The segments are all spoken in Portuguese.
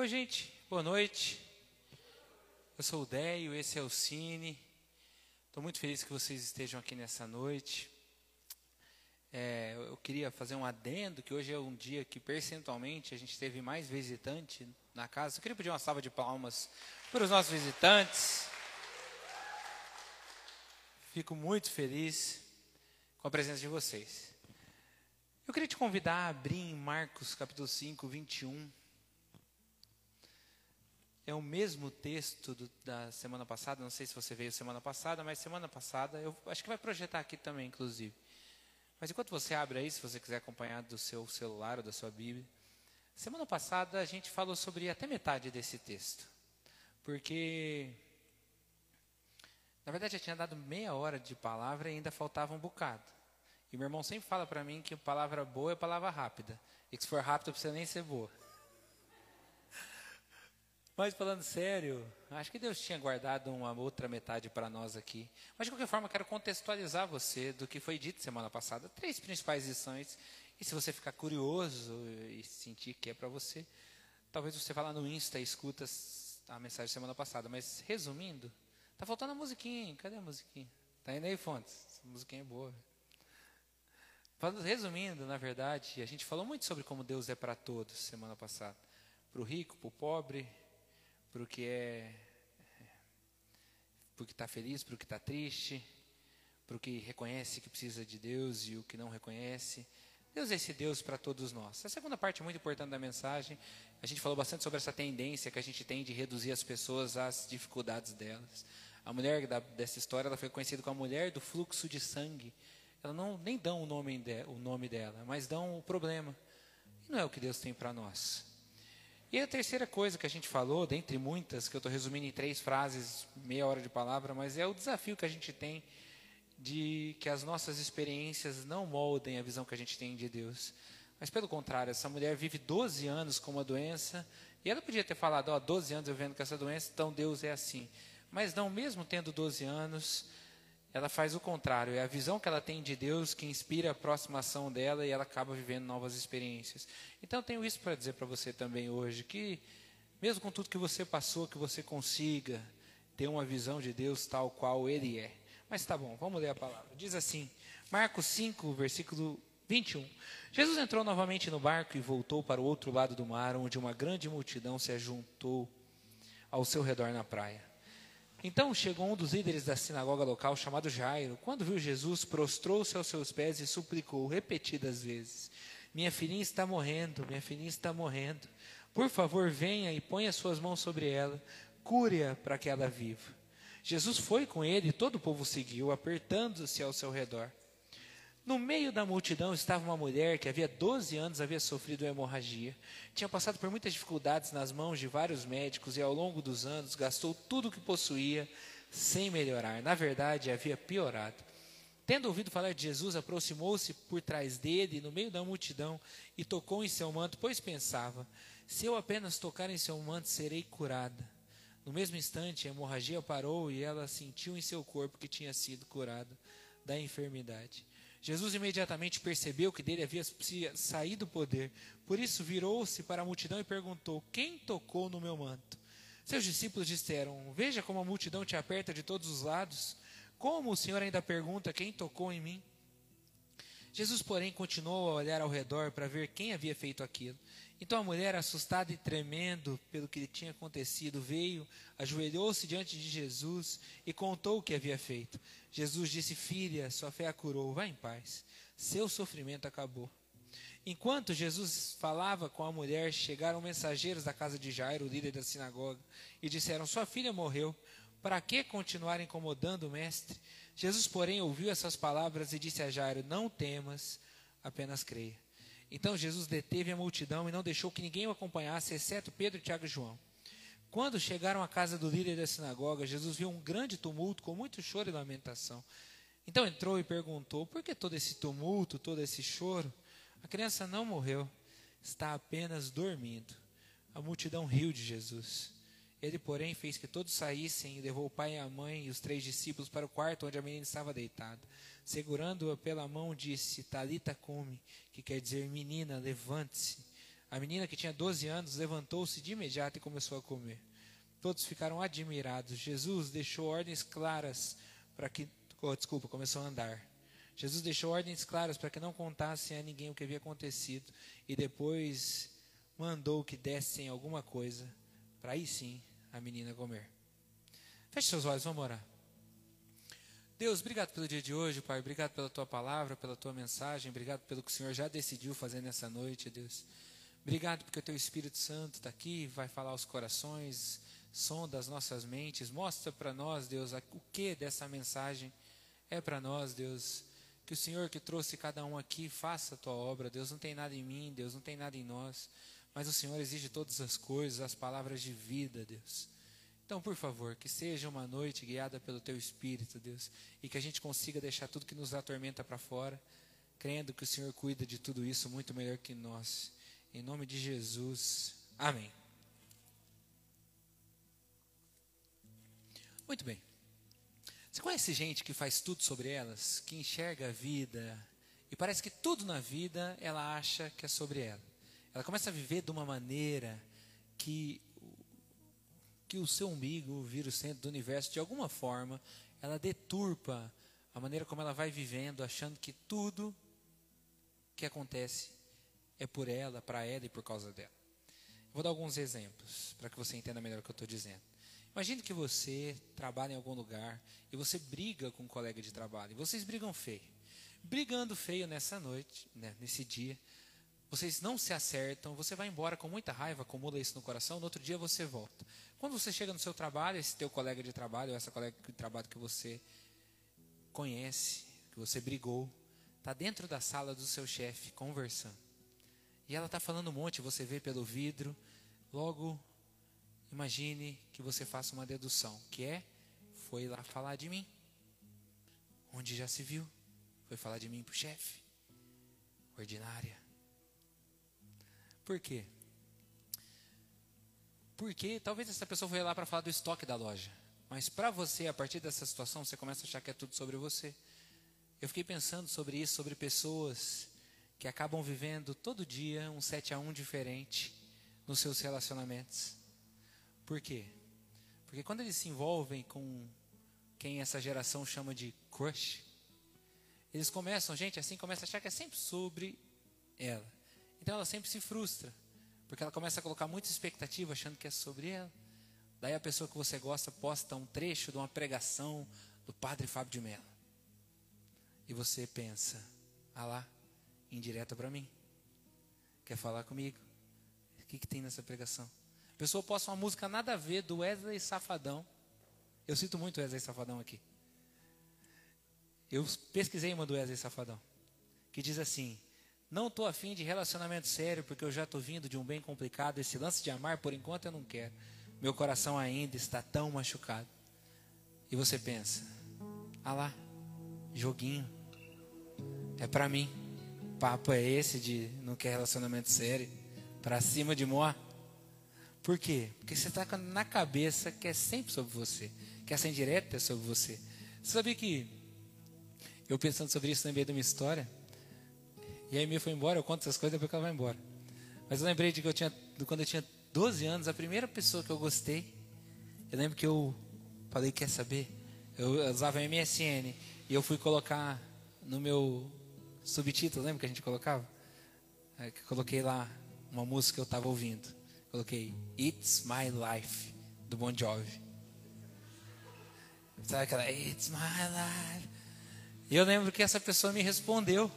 Oi, gente, boa noite. Eu sou o Deio, esse é o Cine. Estou muito feliz que vocês estejam aqui nessa noite. É, eu queria fazer um adendo, que hoje é um dia que percentualmente a gente teve mais visitante na casa. Eu queria pedir uma salva de palmas para os nossos visitantes. Fico muito feliz com a presença de vocês. Eu queria te convidar a abrir em Marcos capítulo 5, 21. É o mesmo texto do, da semana passada, não sei se você veio semana passada, mas semana passada, eu acho que vai projetar aqui também, inclusive. Mas enquanto você abre aí, se você quiser acompanhar do seu celular ou da sua Bíblia, semana passada a gente falou sobre até metade desse texto. Porque, na verdade, já tinha dado meia hora de palavra e ainda faltava um bocado. E meu irmão sempre fala para mim que palavra boa é palavra rápida. E que se for rápido, não precisa nem ser boa. Mas falando sério, acho que Deus tinha guardado uma outra metade para nós aqui. Mas de qualquer forma, quero contextualizar você do que foi dito semana passada. Três principais lições. E se você ficar curioso e sentir que é para você, talvez você vá lá no Insta e escuta a mensagem semana passada. Mas resumindo, tá faltando a musiquinha. Cadê a musiquinha? Tá indo aí, Fontes? Essa musiquinha é boa. Resumindo, na verdade, a gente falou muito sobre como Deus é para todos semana passada. Para o rico, para o pobre, para o que é, para o que está feliz, para o que está triste, para o que reconhece que precisa de Deus e o que não reconhece. Deus é esse Deus para todos nós. A segunda parte muito importante da mensagem, a gente falou bastante sobre essa tendência que a gente tem de reduzir as pessoas às dificuldades delas. A mulher da, dessa história, ela foi conhecida como a mulher do fluxo de sangue. Ela não nem dão o nome, de, o nome dela, mas dão o problema. E não é o que Deus tem para nós. E a terceira coisa que a gente falou, dentre muitas, que eu estou resumindo em três frases, meia hora de palavra, mas é o desafio que a gente tem de que as nossas experiências não moldem a visão que a gente tem de Deus. Mas pelo contrário, essa mulher vive 12 anos com uma doença, e ela podia ter falado, ó, oh, 12 anos eu vendo com essa doença, então Deus é assim. Mas não, mesmo tendo 12 anos, ela faz o contrário. É a visão que ela tem de Deus que inspira a aproximação dela e ela acaba vivendo novas experiências. Então, eu tenho isso para dizer para você também hoje: que, mesmo com tudo que você passou, que você consiga ter uma visão de Deus tal qual Ele é. Mas tá bom, vamos ler a palavra. Diz assim, Marcos 5, versículo 21. Jesus entrou novamente no barco e voltou para o outro lado do mar, onde uma grande multidão se ajuntou ao seu redor na praia. Então chegou um dos líderes da sinagoga local, chamado Jairo. Quando viu Jesus, prostrou-se aos seus pés e suplicou repetidas vezes: Minha filhinha está morrendo, minha filhinha está morrendo. Por favor, venha e ponha suas mãos sobre ela, cure-a para que ela viva. Jesus foi com ele e todo o povo seguiu, apertando-se ao seu redor. No meio da multidão estava uma mulher que havia 12 anos havia sofrido hemorragia. Tinha passado por muitas dificuldades nas mãos de vários médicos e ao longo dos anos gastou tudo o que possuía sem melhorar. Na verdade, havia piorado. Tendo ouvido falar de Jesus, aproximou-se por trás dele, no meio da multidão, e tocou em seu manto, pois pensava: se eu apenas tocar em seu manto, serei curada. No mesmo instante, a hemorragia parou e ela sentiu em seu corpo que tinha sido curada da enfermidade. Jesus imediatamente percebeu que dele havia saído o poder. Por isso virou-se para a multidão e perguntou: Quem tocou no meu manto? Seus discípulos disseram: Veja como a multidão te aperta de todos os lados. Como o Senhor ainda pergunta: Quem tocou em mim? Jesus, porém, continuou a olhar ao redor para ver quem havia feito aquilo. Então a mulher, assustada e tremendo pelo que lhe tinha acontecido, veio, ajoelhou-se diante de Jesus e contou o que havia feito. Jesus disse: Filha, sua fé a curou, vá em paz. Seu sofrimento acabou. Enquanto Jesus falava com a mulher, chegaram mensageiros da casa de Jairo, líder da sinagoga, e disseram: Sua filha morreu. Para que continuar incomodando o mestre? Jesus, porém, ouviu essas palavras e disse a Jairo: Não temas, apenas creia. Então Jesus deteve a multidão e não deixou que ninguém o acompanhasse, exceto Pedro, Tiago e João. Quando chegaram à casa do líder da sinagoga, Jesus viu um grande tumulto com muito choro e lamentação. Então entrou e perguntou: Por que todo esse tumulto, todo esse choro? A criança não morreu, está apenas dormindo. A multidão riu de Jesus. Ele, porém, fez que todos saíssem e levou o pai e a mãe e os três discípulos para o quarto onde a menina estava deitada. Segurando-a pela mão, disse: Talita come, que quer dizer menina, levante-se. A menina que tinha 12 anos levantou-se de imediato e começou a comer. Todos ficaram admirados. Jesus deixou ordens claras para que. Oh, desculpa, começou a andar. Jesus deixou ordens claras para que não contassem a ninguém o que havia acontecido e depois mandou que dessem alguma coisa para aí sim a menina comer. Feche seus olhos, vamos orar. Deus, obrigado pelo dia de hoje, Pai. Obrigado pela tua palavra, pela tua mensagem. Obrigado pelo que o Senhor já decidiu fazer nessa noite, Deus. Obrigado porque o teu Espírito Santo está aqui, vai falar aos corações, sonda as nossas mentes, mostra para nós, Deus, o que dessa mensagem é para nós, Deus. Que o Senhor que trouxe cada um aqui faça a tua obra, Deus. Não tem nada em mim, Deus, não tem nada em nós, mas o Senhor exige todas as coisas, as palavras de vida, Deus. Então, por favor, que seja uma noite guiada pelo Teu Espírito, Deus, e que a gente consiga deixar tudo que nos atormenta para fora, crendo que o Senhor cuida de tudo isso muito melhor que nós. Em nome de Jesus. Amém. Muito bem. Você conhece gente que faz tudo sobre elas, que enxerga a vida e parece que tudo na vida ela acha que é sobre ela. Ela começa a viver de uma maneira que que o seu umbigo vira o centro do universo de alguma forma, ela deturpa a maneira como ela vai vivendo, achando que tudo que acontece é por ela, para ela e por causa dela. Vou dar alguns exemplos para que você entenda melhor o que eu estou dizendo. Imagine que você trabalha em algum lugar e você briga com um colega de trabalho. E vocês brigam feio. Brigando feio nessa noite, né, nesse dia, vocês não se acertam, você vai embora com muita raiva, acumula isso no coração, no outro dia você volta. Quando você chega no seu trabalho, esse teu colega de trabalho, ou essa colega de trabalho que você conhece, que você brigou, está dentro da sala do seu chefe conversando. E ela está falando um monte, você vê pelo vidro. Logo, imagine que você faça uma dedução, que é, foi lá falar de mim. Onde já se viu? Foi falar de mim para o chefe. Ordinária. Por quê? Porque talvez essa pessoa foi lá para falar do estoque da loja. Mas para você, a partir dessa situação, você começa a achar que é tudo sobre você. Eu fiquei pensando sobre isso, sobre pessoas que acabam vivendo todo dia um 7 a 1 diferente nos seus relacionamentos. Por quê? Porque quando eles se envolvem com quem essa geração chama de crush, eles começam, gente, assim começa a achar que é sempre sobre ela. Então ela sempre se frustra, porque ela começa a colocar muita expectativa achando que é sobre ela. Daí a pessoa que você gosta posta um trecho de uma pregação do padre Fábio de Mello. E você pensa, ah lá, indireta para mim. Quer falar comigo? O que, que tem nessa pregação? A pessoa posta uma música nada a ver do Wesley Safadão. Eu cito muito Wesley Safadão aqui. Eu pesquisei uma do Wesley Safadão, que diz assim: não estou afim de relacionamento sério, porque eu já estou vindo de um bem complicado. Esse lance de amar, por enquanto, eu não quero. Meu coração ainda está tão machucado. E você pensa, ah lá, joguinho. É para mim. Papo é esse de não quer relacionamento sério. Para cima de mó. Por quê? Porque você está na cabeça que é sempre sobre você. Que essa indireta é sobre você. Você sabia que eu pensando sobre isso lembrei de uma história e a Amy foi embora, eu conto essas coisas depois que ela vai embora. Mas eu lembrei de que eu tinha, quando eu tinha 12 anos, a primeira pessoa que eu gostei, eu lembro que eu falei, quer saber? Eu usava MSN e eu fui colocar no meu subtítulo, lembra que a gente colocava? É, coloquei lá uma música que eu estava ouvindo. Coloquei It's My Life, do Bon Jovi. Sabe aquela It's My Life? E eu lembro que essa pessoa me respondeu.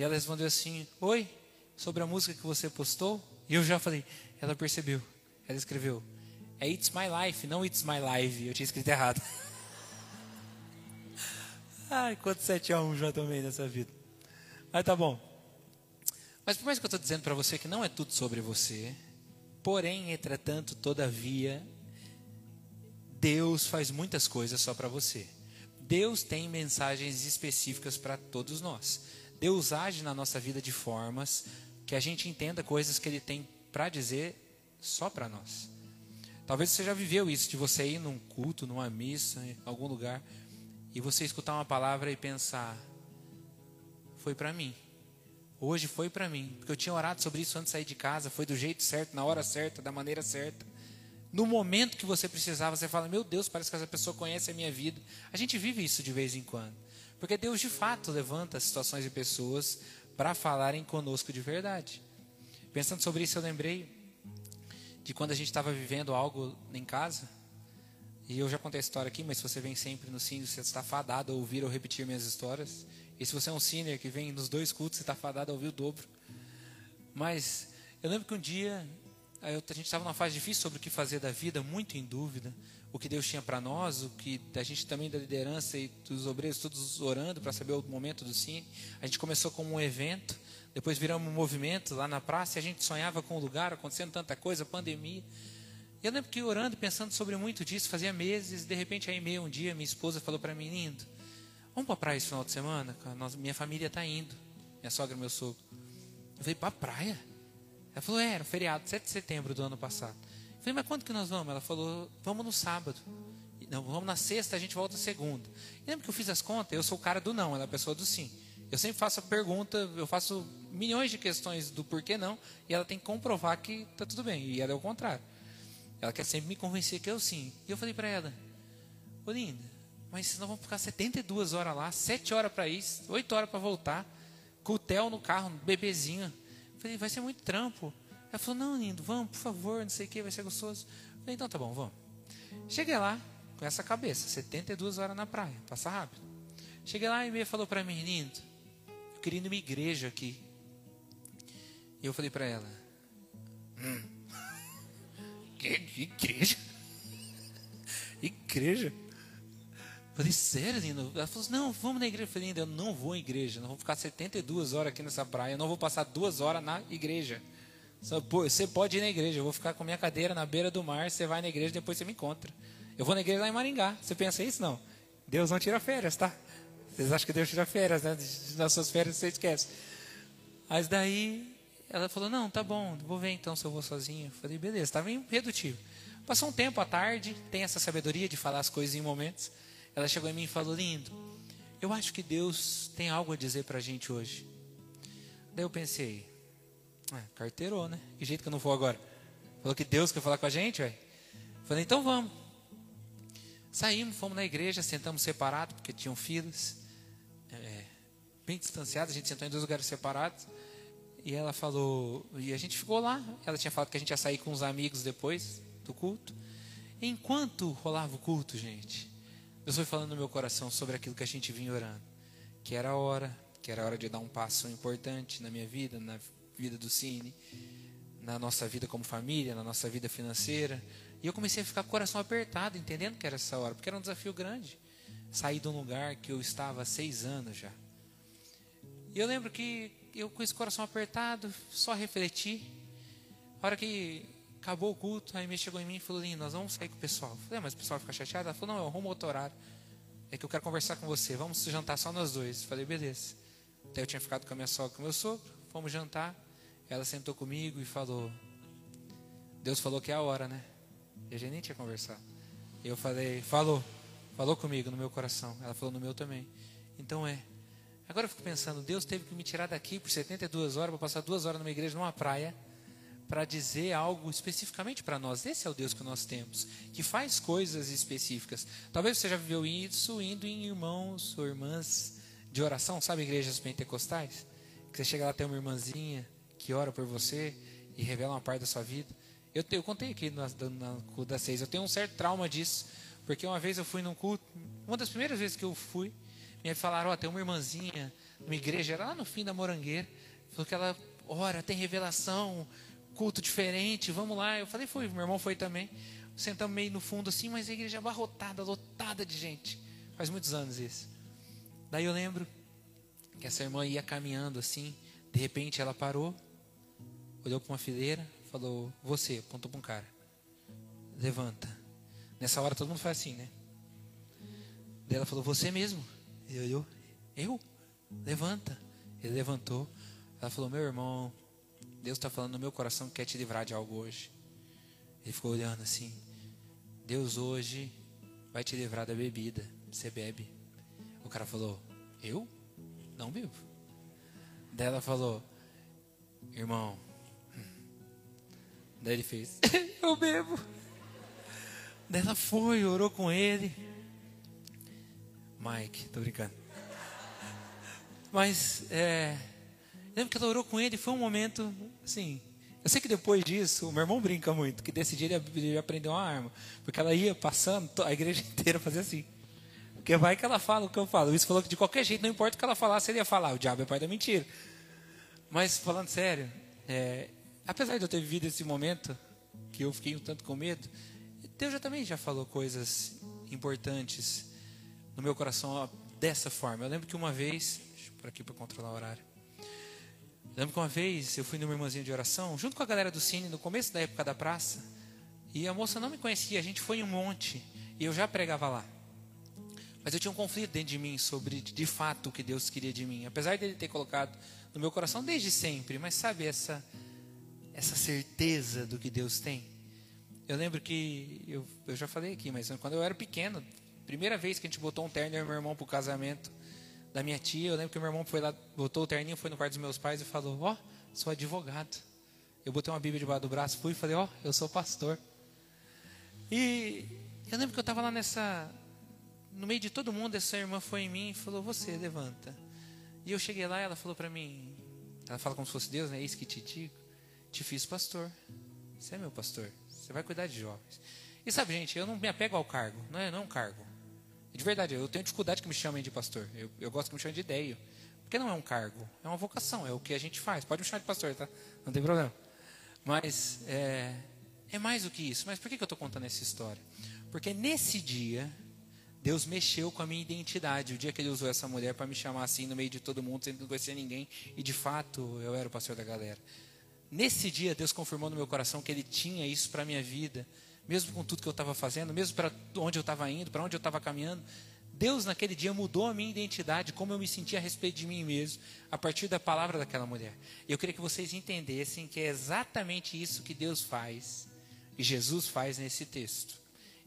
E ela respondeu assim: Oi, sobre a música que você postou? E eu já falei: Ela percebeu. Ela escreveu: É It's My Life, não It's My Live. Eu tinha escrito errado. Ai, quanto 7 a 1 já tomei nessa vida. Mas tá bom. Mas por mais que eu estou dizendo para você que não é tudo sobre você, porém, entretanto, todavia, Deus faz muitas coisas só para você. Deus tem mensagens específicas para todos nós. Deus age na nossa vida de formas que a gente entenda coisas que Ele tem para dizer só para nós. Talvez você já viveu isso, de você ir num culto, numa missa, em algum lugar, e você escutar uma palavra e pensar, foi para mim. hoje foi para mim, porque eu tinha orado sobre isso antes de sair de casa, foi do jeito certo, na hora certa, da maneira certa. No momento que você precisava, você fala: Meu Deus, parece que essa pessoa conhece a minha vida. A gente vive isso de vez em quando. Porque Deus de fato levanta situações e pessoas para falarem conosco de verdade. Pensando sobre isso, eu lembrei de quando a gente estava vivendo algo em casa. E eu já contei a história aqui, mas se você vem sempre no Cine, você está fadado a ouvir ou repetir minhas histórias. E se você é um senior que vem nos dois cultos, você está fadado a ouvir o dobro. Mas eu lembro que um dia a gente estava numa fase difícil sobre o que fazer da vida, muito em dúvida o que Deus tinha para nós, o que a gente também da liderança e dos obreiros todos orando para saber o momento do cine. A gente começou como um evento, depois viramos um movimento lá na praça, e a gente sonhava com o lugar, acontecendo tanta coisa, pandemia. E eu lembro que orando, pensando sobre muito disso, fazia meses, de repente aí meio um dia minha esposa falou para mim, lindo, vamos para a praia esse final de semana? Minha família está indo, minha sogra e meu sogro. Eu falei, para a praia? Ela falou, é, era um feriado, 7 de setembro do ano passado. Falei, mas quando que nós vamos? Ela falou, vamos no sábado. Não, vamos na sexta, a gente volta segunda. E lembra que eu fiz as contas? Eu sou o cara do não, ela é a pessoa do sim. Eu sempre faço a pergunta, eu faço milhões de questões do porquê não, e ela tem que comprovar que está tudo bem. E ela é o contrário. Ela quer sempre me convencer que eu sim. E eu falei para ela, ô linda, mas nós vamos ficar 72 horas lá, 7 horas para ir, 8 horas para voltar, com o Theo no carro, bebezinho. Eu falei, vai ser muito trampo. Ela falou, não, lindo, vamos, por favor, não sei o que, vai ser gostoso. Eu falei, então tá bom, vamos. Cheguei lá com essa cabeça, 72 horas na praia, passa rápido. Cheguei lá e meio falou para mim, lindo, eu queria ir numa igreja aqui. E eu falei para ela, hum, igreja? igreja? Falei, sério, lindo? Ela falou, não, vamos na igreja. Eu falei, lindo, eu não vou à igreja, nós vamos ficar 72 horas aqui nessa praia, eu não vou passar duas horas na igreja. Você pode ir na igreja, eu vou ficar com minha cadeira na beira do mar, você vai na igreja, depois você me encontra. Eu vou na igreja lá em Maringá. Você pensa isso? Não. Deus não tira férias, tá? Vocês acham que Deus tira férias, né? Nas suas férias você esquece. Mas daí ela falou: Não, tá bom, vou ver então se eu vou sozinha. Eu falei: Beleza, estava tá redutivo. Passou um tempo à tarde, tem essa sabedoria de falar as coisas em momentos. Ela chegou em mim e falou: Lindo, eu acho que Deus tem algo a dizer para a gente hoje. Daí eu pensei: é, carteirou, né? Que jeito que eu não vou agora? Falou que Deus quer falar com a gente, velho. Falei, então vamos. Saímos, fomos na igreja, sentamos separados, porque tinham filas. É, bem distanciados, a gente sentou em dois lugares separados. E ela falou, e a gente ficou lá. Ela tinha falado que a gente ia sair com os amigos depois do culto. Enquanto rolava o culto, gente, Deus foi falando no meu coração sobre aquilo que a gente vinha orando. Que era a hora, que era a hora de dar um passo importante na minha vida, na vida do Cine, na nossa vida como família, na nossa vida financeira. E eu comecei a ficar com o coração apertado, entendendo que era essa hora, porque era um desafio grande. Sair de um lugar que eu estava há seis anos já. E eu lembro que eu com esse coração apertado, só refleti. A hora que acabou o culto, a Amy chegou em mim e falou: Lindo, nós vamos sair com o pessoal. Eu falei: ah, Mas o pessoal vai ficar chateado? Ela falou: Não, eu arrumo outro horário. É que eu quero conversar com você. Vamos jantar só nós dois. Eu falei: Beleza. Até eu tinha ficado com a minha sogra com o meu sogro. Fomos jantar. Ela sentou comigo e falou: Deus falou que é a hora, né? E a gente nem tinha conversado. Eu falei: Falou, falou comigo no meu coração. Ela falou no meu também. Então é. Agora eu fico pensando: Deus teve que me tirar daqui por 72 horas para passar duas horas numa igreja, numa praia, para dizer algo especificamente para nós. Esse é o Deus que nós temos, que faz coisas específicas. Talvez você já viveu isso indo em irmãos ou irmãs de oração, sabe, igrejas pentecostais? Que você chega lá, tem uma irmãzinha que ora por você e revela uma parte da sua vida. Eu, eu contei aqui na, na culto das seis, eu tenho um certo trauma disso, porque uma vez eu fui num culto, uma das primeiras vezes que eu fui, me falaram, ó, oh, tem uma irmãzinha numa igreja, era lá no fim da Morangueira, falou que ela ora, tem revelação, culto diferente, vamos lá. Eu falei, fui, meu irmão foi também. Sentamos meio no fundo assim, mas a igreja abarrotada, lotada de gente. Faz muitos anos isso. Daí eu lembro que essa irmã ia caminhando assim, de repente ela parou, olhou para uma fileira, falou: Você, apontou para um cara, levanta. Nessa hora todo mundo faz assim, né? Daí ela falou: Você mesmo? Ele olhou: Eu? Levanta. Ele levantou. Ela falou: Meu irmão, Deus está falando no meu coração que quer te livrar de algo hoje. Ele ficou olhando assim: Deus hoje vai te livrar da bebida. Você bebe. O cara falou: Eu? Não bebo. Daí ela falou: irmão. Daí ele fez, eu bebo. Daí ela foi, orou com ele. Mike, tô brincando. Mas, é, lembro que ela orou com ele, foi um momento, assim, eu sei que depois disso, o meu irmão brinca muito, que desse dia ele aprendeu uma arma. Porque ela ia passando, a igreja inteira fazia assim. Porque vai que ela fala o que eu falo. Isso falou que de qualquer jeito, não importa o que ela falasse, ele ia falar. O diabo é pai da mentira. Mas, falando sério, é, apesar de eu ter vivido esse momento, que eu fiquei um tanto com medo, Deus já também já falou coisas importantes no meu coração dessa forma. Eu lembro que uma vez, eu por aqui para controlar o horário. Lembro que uma vez eu fui numa irmãzinha de oração, junto com a galera do Cine, no começo da época da praça, e a moça não me conhecia, a gente foi em um monte, e eu já pregava lá. Mas eu tinha um conflito dentro de mim sobre, de fato, o que Deus queria de mim. Apesar dele ter colocado no meu coração desde sempre, mas sabe essa, essa certeza do que Deus tem? Eu lembro que, eu, eu já falei aqui, mas quando eu era pequeno, primeira vez que a gente botou um terno e meu irmão para o casamento, da minha tia. Eu lembro que meu irmão foi lá, botou o terninho, foi no quarto dos meus pais e falou: Ó, oh, sou advogado. Eu botei uma Bíblia debaixo do braço, fui e falei: Ó, oh, eu sou pastor. E eu lembro que eu estava lá nessa. No meio de todo mundo, essa irmã foi em mim e falou: Você, levanta. E eu cheguei lá ela falou para mim: Ela fala como se fosse Deus, né? Eis que te digo: Te fiz pastor. Você é meu pastor. Você vai cuidar de jovens. E sabe, gente, eu não me apego ao cargo. Não é, não é um cargo. De verdade, eu tenho dificuldade que me chamem de pastor. Eu, eu gosto que me chamem de ideia. Porque não é um cargo, é uma vocação, é o que a gente faz. Pode me chamar de pastor, tá? Não tem problema. Mas é, é mais do que isso. Mas por que, que eu estou contando essa história? Porque nesse dia, Deus mexeu com a minha identidade. O dia que Ele usou essa mulher para me chamar assim no meio de todo mundo, sem não conhecer ninguém. E de fato, eu era o pastor da galera. Nesse dia, Deus confirmou no meu coração que Ele tinha isso para a minha vida mesmo com tudo que eu estava fazendo, mesmo para onde eu estava indo, para onde eu estava caminhando, Deus naquele dia mudou a minha identidade, como eu me sentia a respeito de mim mesmo, a partir da palavra daquela mulher. E eu queria que vocês entendessem que é exatamente isso que Deus faz, e Jesus faz nesse texto.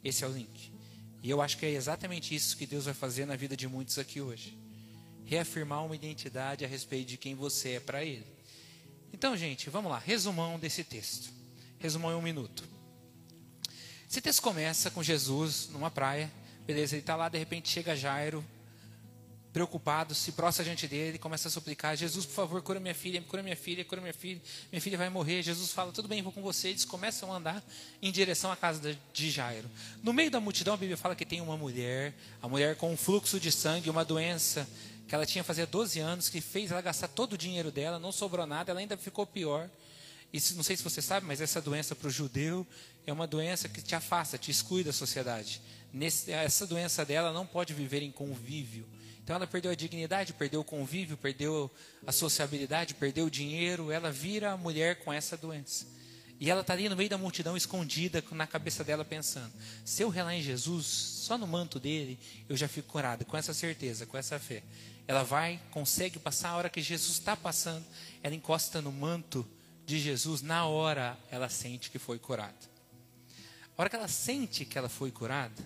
Esse é o link. E eu acho que é exatamente isso que Deus vai fazer na vida de muitos aqui hoje. Reafirmar uma identidade a respeito de quem você é para Ele. Então, gente, vamos lá. Resumão desse texto. Resumão em um minuto. Esse texto começa com Jesus numa praia, beleza, ele está lá, de repente chega Jairo, preocupado, se prostra diante dele, começa a suplicar: Jesus, por favor, cura minha filha, cura minha filha, cura minha filha, minha filha vai morrer. Jesus fala: Tudo bem, vou com você. Eles começam a andar em direção à casa de Jairo. No meio da multidão, a Bíblia fala que tem uma mulher, a mulher com um fluxo de sangue, uma doença que ela tinha fazia 12 anos, que fez ela gastar todo o dinheiro dela, não sobrou nada, ela ainda ficou pior. E não sei se você sabe, mas essa doença para o judeu é uma doença que te afasta, te exclui da sociedade. Nesse, essa doença dela não pode viver em convívio. Então ela perdeu a dignidade, perdeu o convívio, perdeu a sociabilidade, perdeu o dinheiro. Ela vira a mulher com essa doença. E ela está ali no meio da multidão, escondida na cabeça dela, pensando: se eu relar em Jesus, só no manto dele, eu já fico curada, com essa certeza, com essa fé. Ela vai, consegue passar a hora que Jesus está passando, ela encosta no manto de Jesus, na hora ela sente que foi curada. A hora que ela sente que ela foi curada,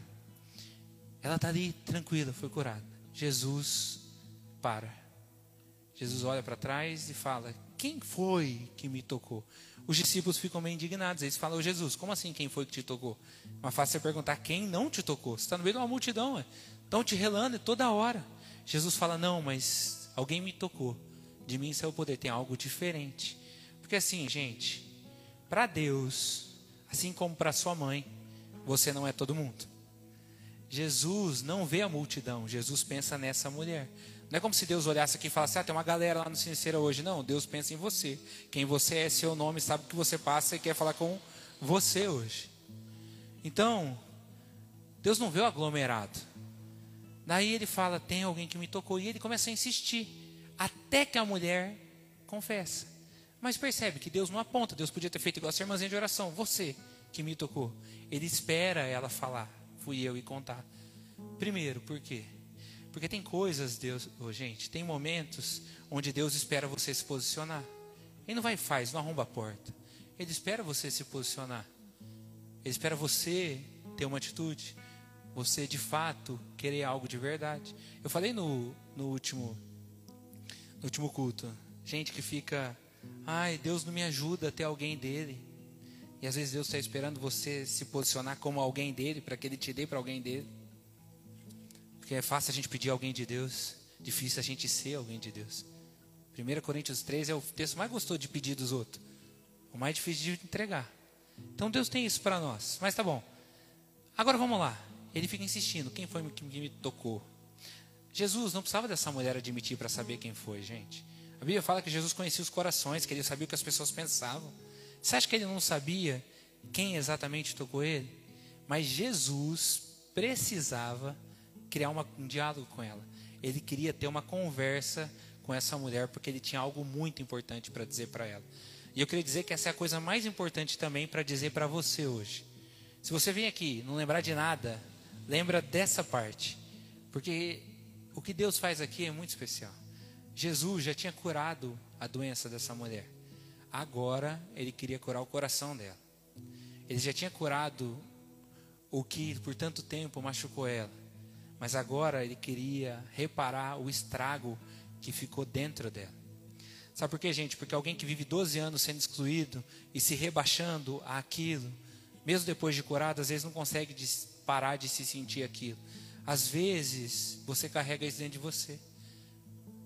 ela está ali tranquila, foi curada. Jesus para. Jesus olha para trás e fala: Quem foi que me tocou? Os discípulos ficam meio indignados. Eles falam: Jesus, como assim quem foi que te tocou? Mas fácil você perguntar quem não te tocou. Você está no meio de uma multidão, estão te relando toda hora. Jesus fala: Não, mas alguém me tocou. De mim saiu o poder. Tem algo diferente. Porque assim, gente, para Deus, assim como para sua mãe, você não é todo mundo. Jesus não vê a multidão, Jesus pensa nessa mulher. Não é como se Deus olhasse aqui e falasse: Ah, tem uma galera lá no Sincera hoje. Não, Deus pensa em você. Quem você é, seu nome, sabe o que você passa e quer falar com você hoje. Então, Deus não vê o aglomerado. Daí ele fala: Tem alguém que me tocou. E ele começa a insistir. Até que a mulher confessa. Mas percebe que Deus não aponta, Deus podia ter feito igual a irmãzinha de oração, você que me tocou. Ele espera ela falar, fui eu e contar. Primeiro, por quê? Porque tem coisas, Deus, oh, gente, tem momentos onde Deus espera você se posicionar. Ele não vai e faz, não arromba a porta. Ele espera você se posicionar. Ele espera você ter uma atitude. Você de fato querer algo de verdade. Eu falei no, no último no último culto, gente que fica Ai, Deus não me ajuda a ter alguém dele. E às vezes Deus está esperando você se posicionar como alguém dele, para que ele te dê para alguém dele. Porque é fácil a gente pedir alguém de Deus, difícil a gente ser alguém de Deus. 1 Coríntios 3 é o texto mais gostoso de pedir dos outros, o mais difícil de entregar. Então Deus tem isso para nós, mas tá bom. Agora vamos lá. Ele fica insistindo: quem foi que me tocou? Jesus não precisava dessa mulher admitir para saber quem foi, gente. A Bíblia fala que Jesus conhecia os corações, que ele sabia o que as pessoas pensavam. Você acha que ele não sabia quem exatamente tocou ele? Mas Jesus precisava criar uma, um diálogo com ela. Ele queria ter uma conversa com essa mulher porque ele tinha algo muito importante para dizer para ela. E eu queria dizer que essa é a coisa mais importante também para dizer para você hoje. Se você vem aqui não lembrar de nada, lembra dessa parte. Porque o que Deus faz aqui é muito especial. Jesus já tinha curado a doença dessa mulher. Agora ele queria curar o coração dela. Ele já tinha curado o que por tanto tempo machucou ela. Mas agora ele queria reparar o estrago que ficou dentro dela. Sabe por quê, gente? Porque alguém que vive 12 anos sendo excluído e se rebaixando àquilo, mesmo depois de curado, às vezes não consegue parar de se sentir aquilo. Às vezes, você carrega isso dentro de você.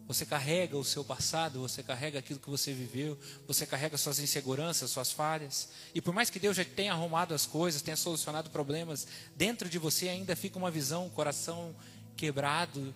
Você carrega o seu passado, você carrega aquilo que você viveu, você carrega suas inseguranças, suas falhas. E por mais que Deus já tenha arrumado as coisas, tenha solucionado problemas, dentro de você ainda fica uma visão, um coração quebrado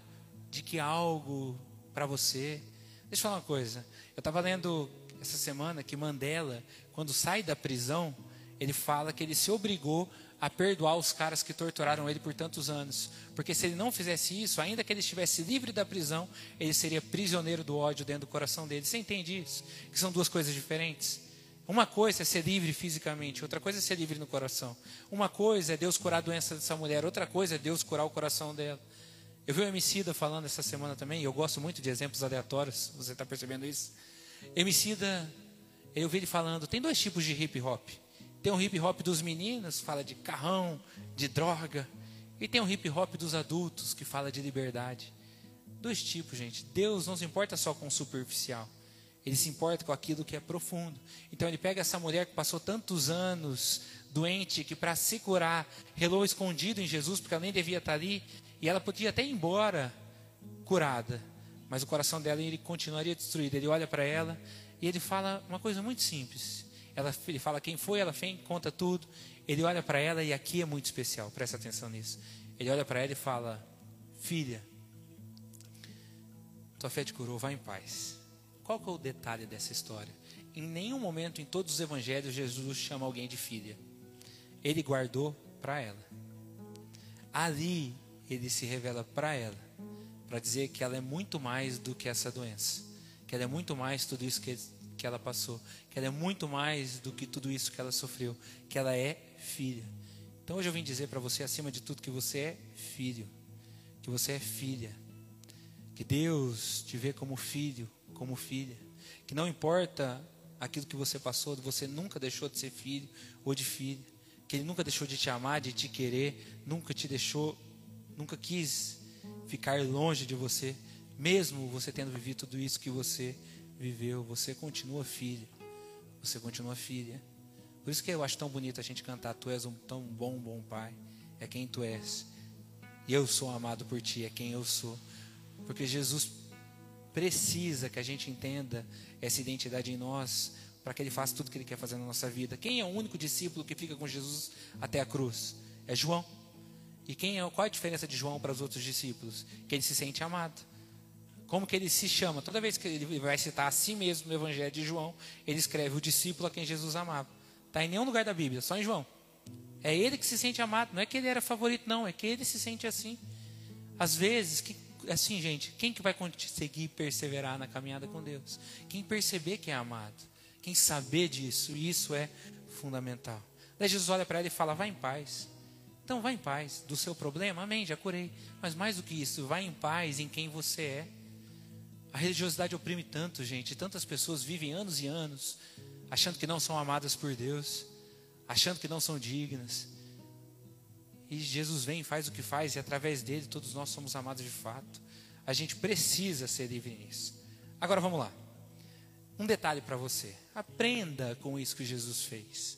de que algo para você. Deixa eu falar uma coisa. Eu estava lendo essa semana que Mandela, quando sai da prisão, ele fala que ele se obrigou a perdoar os caras que torturaram ele por tantos anos. Porque se ele não fizesse isso, ainda que ele estivesse livre da prisão, ele seria prisioneiro do ódio dentro do coração dele. Você entende isso? Que são duas coisas diferentes. Uma coisa é ser livre fisicamente, outra coisa é ser livre no coração. Uma coisa é Deus curar a doença dessa mulher, outra coisa é Deus curar o coração dela. Eu vi o Emicida falando essa semana também, e eu gosto muito de exemplos aleatórios, você está percebendo isso? Emicida, eu vi ele falando, tem dois tipos de hip hop. Tem o hip hop dos meninos, fala de carrão, de droga. E tem o hip hop dos adultos, que fala de liberdade. Dois tipos, gente. Deus não se importa só com o superficial. Ele se importa com aquilo que é profundo. Então ele pega essa mulher que passou tantos anos doente, que para se curar, relou escondido em Jesus, porque ela nem devia estar ali, e ela podia até ir embora curada, mas o coração dela ele continuaria destruído. Ele olha para ela e ele fala uma coisa muito simples. Ela, ele fala quem foi, ela vem, conta tudo. Ele olha para ela e aqui é muito especial, presta atenção nisso. Ele olha para ela e fala: Filha, tua fé te curou, vá em paz. Qual que é o detalhe dessa história? Em nenhum momento em todos os evangelhos Jesus chama alguém de filha. Ele guardou para ela. Ali ele se revela para ela, para dizer que ela é muito mais do que essa doença, que ela é muito mais tudo isso que que ela passou, que ela é muito mais do que tudo isso que ela sofreu, que ela é filha. Então hoje eu vim dizer para você, acima de tudo, que você é filho, que você é filha, que Deus te vê como filho, como filha, que não importa aquilo que você passou, você nunca deixou de ser filho ou de filha, que Ele nunca deixou de te amar, de te querer, nunca te deixou, nunca quis ficar longe de você, mesmo você tendo vivido tudo isso que você viveu, você continua filho. Você continua filha. Por isso que eu acho tão bonito a gente cantar: Tu és um tão bom, bom Pai. É quem tu és. E eu sou amado por ti, é quem eu sou. Porque Jesus precisa que a gente entenda essa identidade em nós, para que Ele faça tudo que Ele quer fazer na nossa vida. Quem é o único discípulo que fica com Jesus até a cruz? É João. E quem é, qual é a diferença de João para os outros discípulos? Que ele se sente amado. Como que ele se chama? Toda vez que ele vai citar a si mesmo no Evangelho de João, ele escreve o discípulo a quem Jesus amava. Está em nenhum lugar da Bíblia, só em João. É ele que se sente amado, não é que ele era favorito, não, é que ele se sente assim. Às vezes, que, assim, gente, quem que vai conseguir perseverar na caminhada com Deus? Quem perceber que é amado, quem saber disso, isso é fundamental. Daí Jesus olha para ele e fala: Vá em paz. Então, vá em paz. Do seu problema, amém, já curei. Mas mais do que isso, vá em paz em quem você é. A religiosidade oprime tanto, gente. Tantas pessoas vivem anos e anos achando que não são amadas por Deus, achando que não são dignas. E Jesus vem, faz o que faz, e através dele todos nós somos amados de fato. A gente precisa ser livre nisso. Agora vamos lá. Um detalhe para você: aprenda com isso que Jesus fez.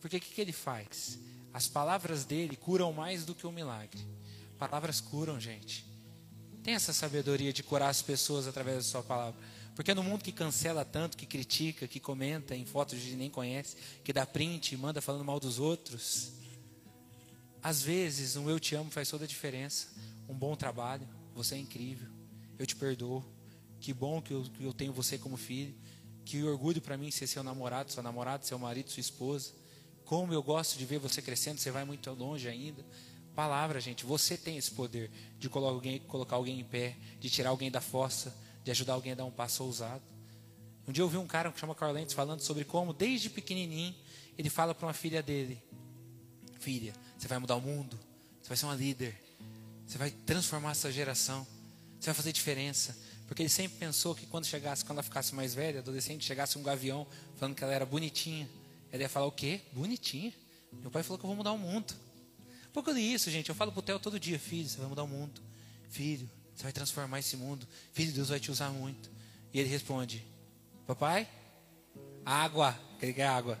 Porque o que, que ele faz? As palavras dele curam mais do que um milagre. Palavras curam, gente. Tem essa sabedoria de curar as pessoas através da sua palavra. Porque no mundo que cancela tanto, que critica, que comenta em fotos de nem conhece, que dá print, manda falando mal dos outros, às vezes um eu te amo faz toda a diferença. Um bom trabalho, você é incrível, eu te perdoo. Que bom que eu, que eu tenho você como filho. Que orgulho para mim ser seu namorado, sua namorada, seu marido, sua esposa. Como eu gosto de ver você crescendo, você vai muito longe ainda. Palavra, gente, você tem esse poder de colocar alguém, colocar alguém em pé, de tirar alguém da fossa, de ajudar alguém a dar um passo ousado. Um dia eu vi um cara que chama Carl Lentz falando sobre como, desde pequenininho, ele fala para uma filha dele: Filha, você vai mudar o mundo, você vai ser uma líder, você vai transformar essa geração, você vai fazer diferença. Porque ele sempre pensou que quando chegasse, quando ela ficasse mais velha, adolescente, chegasse um gavião falando que ela era bonitinha. Ela ia falar o quê? Bonitinha? Meu pai falou que eu vou mudar o mundo. Por que isso, gente? Eu falo pro Theo todo dia, filho, você vai mudar o mundo. Filho, você vai transformar esse mundo. Filho, Deus vai te usar muito. E ele responde: Papai, água. Ele quer água.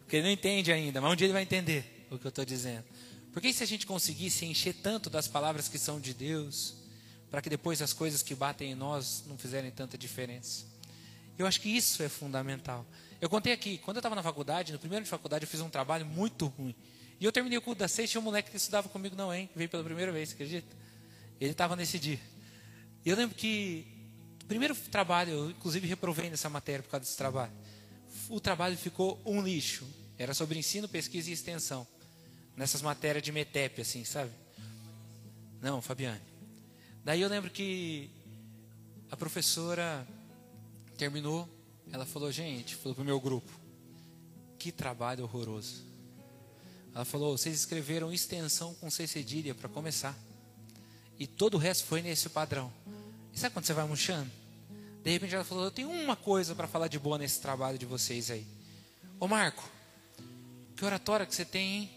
Porque ele não entende ainda, mas um dia ele vai entender o que eu estou dizendo. Porque se a gente conseguisse encher tanto das palavras que são de Deus, para que depois as coisas que batem em nós não fizerem tanta diferença? Eu acho que isso é fundamental. Eu contei aqui, quando eu estava na faculdade, no primeiro de faculdade, eu fiz um trabalho muito ruim. E eu terminei o culto das seis, tinha um moleque que estudava comigo não, hein? Veio pela primeira vez, acredita? Ele estava nesse dia. E eu lembro que o primeiro trabalho, eu inclusive reprovei nessa matéria por causa desse trabalho. O trabalho ficou um lixo. Era sobre ensino, pesquisa e extensão. Nessas matérias de METEP, assim, sabe? Não, Fabiane. Daí eu lembro que a professora terminou, ela falou, gente, falou pro meu grupo, que trabalho horroroso. Ela falou, vocês escreveram extensão com C cedilha para começar. E todo o resto foi nesse padrão. E sabe quando você vai murchando? De repente ela falou: Eu tenho uma coisa para falar de boa nesse trabalho de vocês aí. Ô Marco, que oratória que você tem, hein?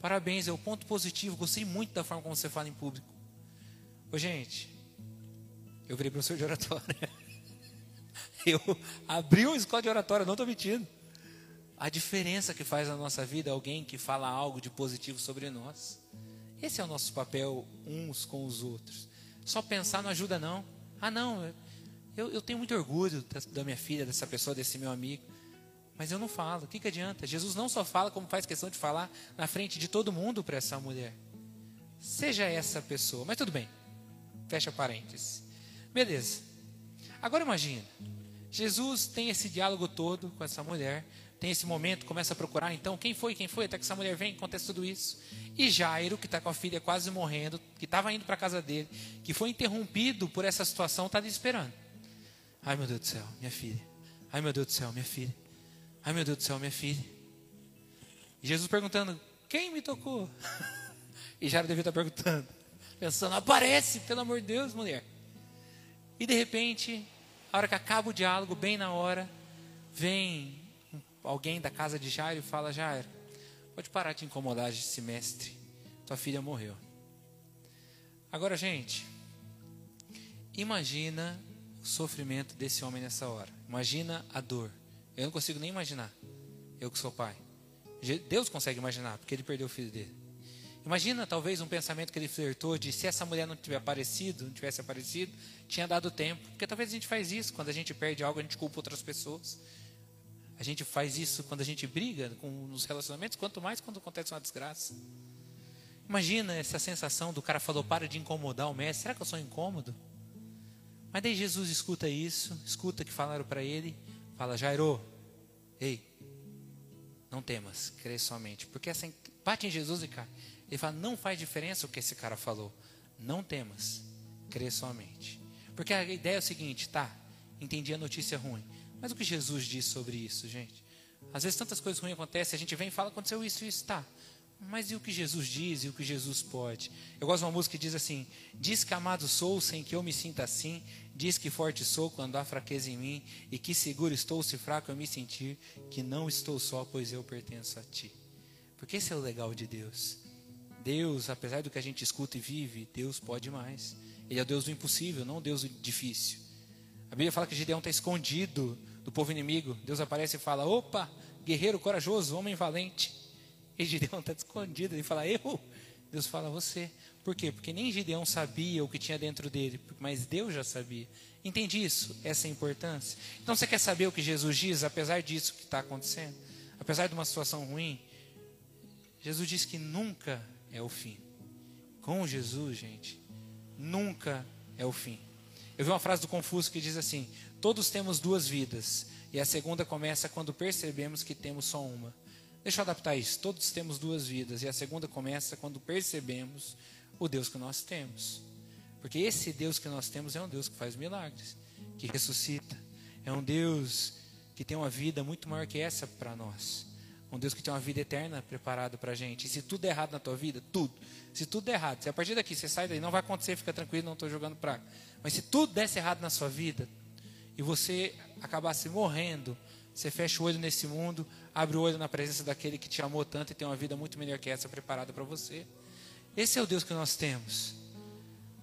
Parabéns, é o ponto positivo. Gostei muito da forma como você fala em público. Ô gente, eu virei professor de oratória. Eu abri uma escola de oratória, não estou mentindo. A diferença que faz na nossa vida é alguém que fala algo de positivo sobre nós. Esse é o nosso papel uns com os outros. Só pensar não ajuda, não. Ah, não, eu, eu tenho muito orgulho da minha filha, dessa pessoa, desse meu amigo. Mas eu não falo. O que, que adianta? Jesus não só fala, como faz questão de falar na frente de todo mundo para essa mulher. Seja essa pessoa. Mas tudo bem. Fecha parênteses. Beleza. Agora imagina. Jesus tem esse diálogo todo com essa mulher tem esse momento, começa a procurar, então, quem foi, quem foi, até que essa mulher vem, acontece tudo isso. E Jairo, que está com a filha quase morrendo, que estava indo para a casa dele, que foi interrompido por essa situação, está esperando. Ai meu Deus do céu, minha filha. Ai meu Deus do céu, minha filha. Ai meu Deus do céu, minha filha. E Jesus perguntando: Quem me tocou? e Jairo devia estar tá perguntando, pensando: Aparece, pelo amor de Deus, mulher. E de repente, a hora que acaba o diálogo, bem na hora, vem alguém da casa de Jairo e fala: Jairo, pode parar de incomodar esse mestre. Tua filha morreu. Agora, gente, imagina o sofrimento desse homem nessa hora. Imagina a dor. Eu não consigo nem imaginar. Eu que sou pai. Deus consegue imaginar, porque ele perdeu o filho dele. Imagina talvez um pensamento que ele flertou de se essa mulher não tivesse aparecido, não tivesse aparecido, tinha dado tempo. Porque talvez a gente faz isso, quando a gente perde algo, a gente culpa outras pessoas. A gente faz isso quando a gente briga com nos relacionamentos, quanto mais quando acontece uma desgraça. Imagina essa sensação do cara falou: para de incomodar o mestre. Será que eu sou incômodo? Mas daí Jesus escuta isso, escuta que falaram para ele, fala: Jairo, ei, não temas, crê somente. Porque assim, bate em Jesus e cai. Ele fala: não faz diferença o que esse cara falou. Não temas, crê somente. Porque a ideia é o seguinte, tá? Entendi a notícia ruim. Mas o que Jesus diz sobre isso, gente? Às vezes tantas coisas ruins acontecem, a gente vem e fala, aconteceu isso e isso, tá. Mas e o que Jesus diz e o que Jesus pode? Eu gosto de uma música que diz assim: Diz que amado sou sem que eu me sinta assim, diz que forte sou quando há fraqueza em mim, e que seguro estou se fraco eu me sentir, que não estou só, pois eu pertenço a ti. Porque esse é o legal de Deus. Deus, apesar do que a gente escuta e vive, Deus pode mais. Ele é o Deus do impossível, não o Deus do difícil. A Bíblia fala que Gideão está escondido do povo inimigo, Deus aparece e fala: opa, guerreiro corajoso, homem valente. E Gideão está escondido, ele fala: eu. Deus fala: você. Por quê? Porque nem Gideão sabia o que tinha dentro dele, mas Deus já sabia. Entende isso? Essa é a importância. Então você quer saber o que Jesus diz, apesar disso que está acontecendo? Apesar de uma situação ruim? Jesus diz que nunca é o fim. Com Jesus, gente, nunca é o fim. Eu vi uma frase do Confúcio que diz assim: Todos temos duas vidas, e a segunda começa quando percebemos que temos só uma. Deixa eu adaptar isso. Todos temos duas vidas, e a segunda começa quando percebemos o Deus que nós temos. Porque esse Deus que nós temos é um Deus que faz milagres, que ressuscita. É um Deus que tem uma vida muito maior que essa para nós. Um Deus que tem uma vida eterna preparada para a gente. E se tudo der errado na tua vida, tudo. Se tudo der errado, se a partir daqui você sai daí, não vai acontecer, fica tranquilo, não estou jogando praga. Mas se tudo desse errado na sua vida, e você acabasse morrendo, você fecha o olho nesse mundo, abre o olho na presença daquele que te amou tanto e tem uma vida muito melhor que essa preparada para você. Esse é o Deus que nós temos.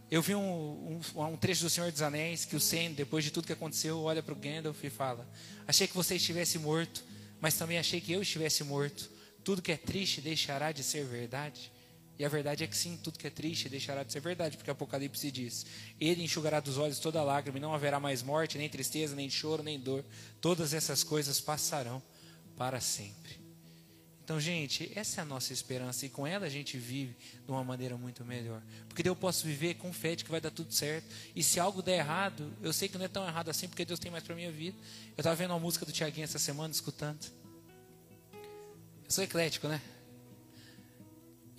Eu vi um, um, um, trecho do Senhor dos Anéis que o Sen, depois de tudo que aconteceu, olha para o Gandalf e fala: Achei que você estivesse morto, mas também achei que eu estivesse morto. Tudo que é triste deixará de ser verdade. E a verdade é que sim, tudo que é triste deixará de ser verdade, porque Apocalipse diz: Ele enxugará dos olhos toda lágrima, e não haverá mais morte, nem tristeza, nem choro, nem dor. Todas essas coisas passarão para sempre. Então, gente, essa é a nossa esperança e com ela a gente vive de uma maneira muito melhor. Porque eu posso viver com fé de que vai dar tudo certo. E se algo der errado, eu sei que não é tão errado assim, porque Deus tem mais para minha vida. Eu estava vendo uma música do Tiaguinho essa semana, escutando. Eu sou eclético, né?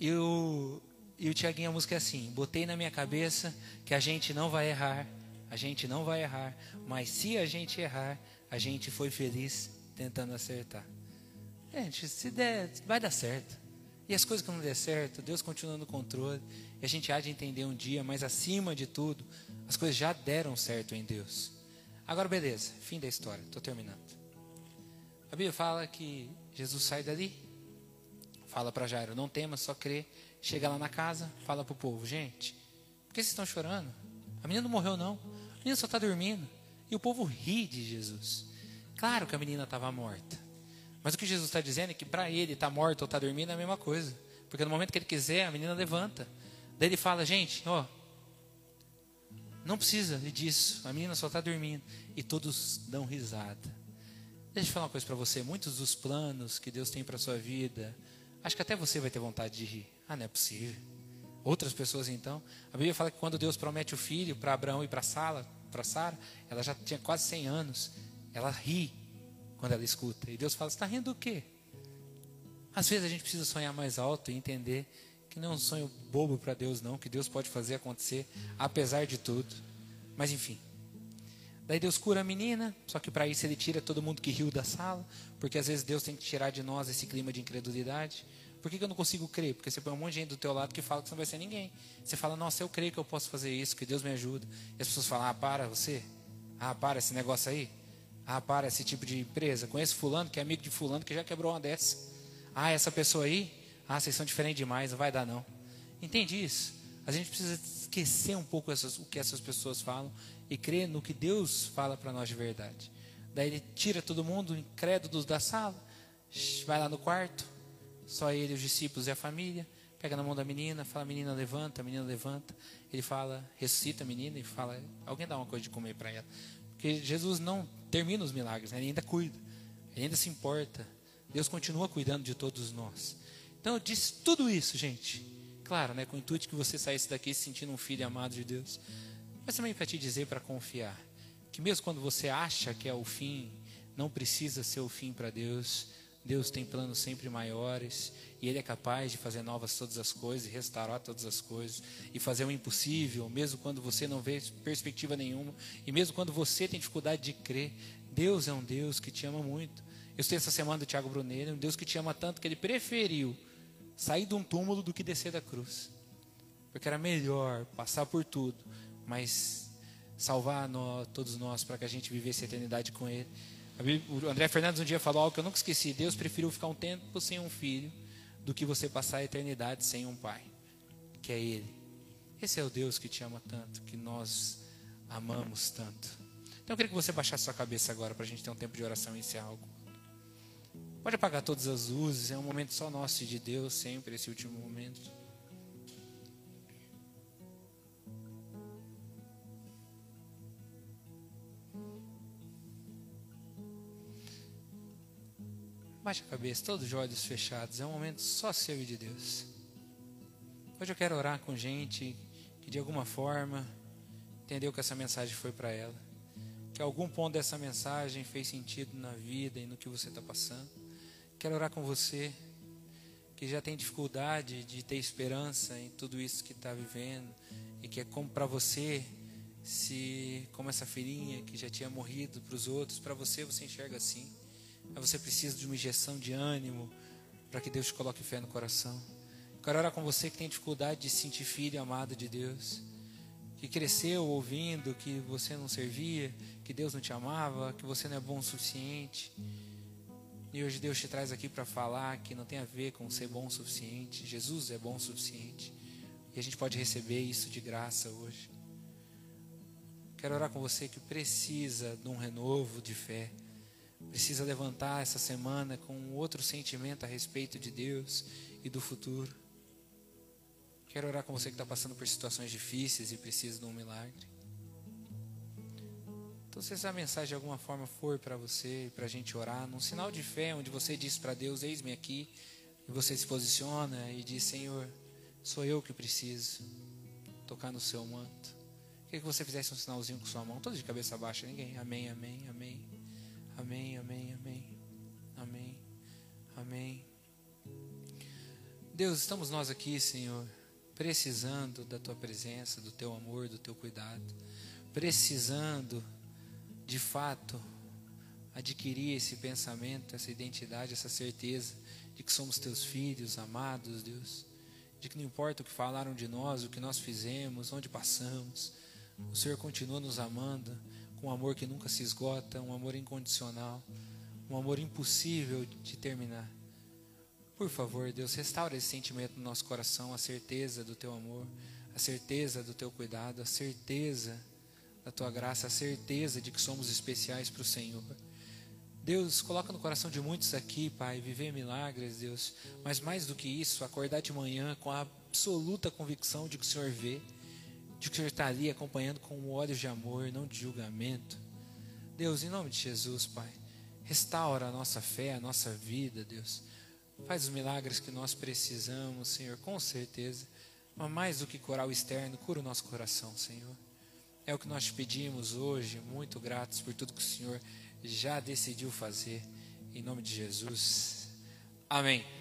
E o, e o Tiaguinho, a música é assim: Botei na minha cabeça que a gente não vai errar, a gente não vai errar, mas se a gente errar, a gente foi feliz tentando acertar. Gente, se der, vai dar certo. E as coisas que não der certo, Deus continua no controle. E a gente há de entender um dia, mas acima de tudo, as coisas já deram certo em Deus. Agora, beleza, fim da história, estou terminando. A Bíblia fala que Jesus sai dali, fala para Jairo: não tema, só crê. Chega lá na casa, fala para o povo: gente, por que vocês estão chorando? A menina não morreu, não. A menina só está dormindo. E o povo ri de Jesus. Claro que a menina estava morta. Mas o que Jesus está dizendo é que para ele estar tá morto ou estar tá dormindo é a mesma coisa. Porque no momento que ele quiser, a menina levanta. Daí ele fala, gente, ó, não precisa disso, a menina só está dormindo. E todos dão risada. Deixa eu falar uma coisa para você. Muitos dos planos que Deus tem para a sua vida, acho que até você vai ter vontade de rir. Ah, não é possível. Outras pessoas então. A Bíblia fala que quando Deus promete o filho para Abraão e para Sara, para Sara, ela já tinha quase 100 anos. Ela ri quando ela escuta. E Deus fala: "Está rindo do quê?" Às vezes a gente precisa sonhar mais alto e entender que não é um sonho bobo para Deus, não, que Deus pode fazer acontecer apesar de tudo. Mas enfim. Daí Deus cura a menina, só que para isso ele tira todo mundo que riu da sala, porque às vezes Deus tem que tirar de nós esse clima de incredulidade. Por que, que eu não consigo crer? Porque você põe um monte de gente do teu lado que fala que você não vai ser ninguém. Você fala, nossa, eu creio que eu posso fazer isso, que Deus me ajuda. E as pessoas falam, ah, para você. Ah, para esse negócio aí. Ah, para esse tipo de empresa. Conheço fulano que é amigo de fulano que já quebrou uma dessa. Ah, essa pessoa aí? Ah, vocês são diferentes demais, não vai dar não. Entende isso? A gente precisa esquecer um pouco essas, o que essas pessoas falam e crer no que Deus fala para nós de verdade. Daí ele tira todo mundo, incrédulos da sala, vai lá no quarto, só ele, os discípulos e a família, pega na mão da menina, fala, menina levanta, menina levanta. Ele fala, ressuscita a menina e fala, alguém dá uma coisa de comer para ela. Porque Jesus não termina os milagres, né? ele ainda cuida, ele ainda se importa. Deus continua cuidando de todos nós. Então eu disse tudo isso, gente. Claro, né, com o intuito que você saísse daqui se sentindo um filho amado de Deus. Mas também para te dizer, para confiar, que mesmo quando você acha que é o fim, não precisa ser o fim para Deus. Deus tem planos sempre maiores e Ele é capaz de fazer novas todas as coisas, e restaurar todas as coisas e fazer o impossível, mesmo quando você não vê perspectiva nenhuma e mesmo quando você tem dificuldade de crer. Deus é um Deus que te ama muito. Eu estou essa semana do Tiago Brunelli, um Deus que te ama tanto que Ele preferiu sair de um túmulo do que descer da cruz, porque era melhor passar por tudo, mas salvar nós, todos nós para que a gente vivesse a eternidade com Ele. O André Fernandes um dia falou algo que eu nunca esqueci: Deus preferiu ficar um tempo sem um filho do que você passar a eternidade sem um pai, que é Ele. Esse é o Deus que te ama tanto, que nós amamos tanto. Então eu queria que você baixasse sua cabeça agora para a gente ter um tempo de oração e encerrar algo. Pode apagar todas as luzes, é um momento só nosso e de Deus, sempre esse último momento. Baixa a cabeça, todos os olhos fechados. É um momento só seu e de Deus. Hoje eu quero orar com gente que de alguma forma entendeu que essa mensagem foi para ela. Que algum ponto dessa mensagem fez sentido na vida e no que você está passando. Quero orar com você que já tem dificuldade de ter esperança em tudo isso que está vivendo e que é como para você se como essa filhinha que já tinha morrido para os outros, para você você enxerga assim. Mas você precisa de uma injeção de ânimo para que Deus te coloque fé no coração. Quero orar com você que tem dificuldade de se sentir filho amado de Deus, que cresceu ouvindo que você não servia, que Deus não te amava, que você não é bom o suficiente. E hoje Deus te traz aqui para falar que não tem a ver com ser bom o suficiente. Jesus é bom o suficiente. E a gente pode receber isso de graça hoje. Quero orar com você que precisa de um renovo de fé precisa levantar essa semana com outro sentimento a respeito de Deus e do futuro. Quero orar com você que está passando por situações difíceis e precisa de um milagre. Então, se essa mensagem de alguma forma for para você, para a gente orar, num sinal de fé, onde você diz para Deus: Eis-me aqui, e você se posiciona e diz: Senhor, sou eu que preciso tocar no seu manto. Queria que você fizesse um sinalzinho com sua mão, todos de cabeça baixa, ninguém. Amém, amém, amém. Amém, amém, amém. Amém. Amém. Deus, estamos nós aqui, Senhor, precisando da tua presença, do teu amor, do teu cuidado, precisando, de fato, adquirir esse pensamento, essa identidade, essa certeza de que somos teus filhos amados, Deus, de que não importa o que falaram de nós, o que nós fizemos, onde passamos, o Senhor continua nos amando com um amor que nunca se esgota, um amor incondicional, um amor impossível de terminar. Por favor, Deus, restaura esse sentimento no nosso coração, a certeza do teu amor, a certeza do teu cuidado, a certeza da tua graça, a certeza de que somos especiais para o Senhor. Deus, coloca no coração de muitos aqui, Pai, viver milagres, Deus, mas mais do que isso, acordar de manhã com a absoluta convicção de que o Senhor vê de que o Senhor está ali acompanhando com olhos de amor, não de julgamento. Deus, em nome de Jesus, Pai, restaura a nossa fé, a nossa vida, Deus. Faz os milagres que nós precisamos, Senhor, com certeza. Mas mais do que curar o externo, cura o nosso coração, Senhor. É o que nós pedimos hoje, muito gratos por tudo que o Senhor já decidiu fazer. Em nome de Jesus. Amém.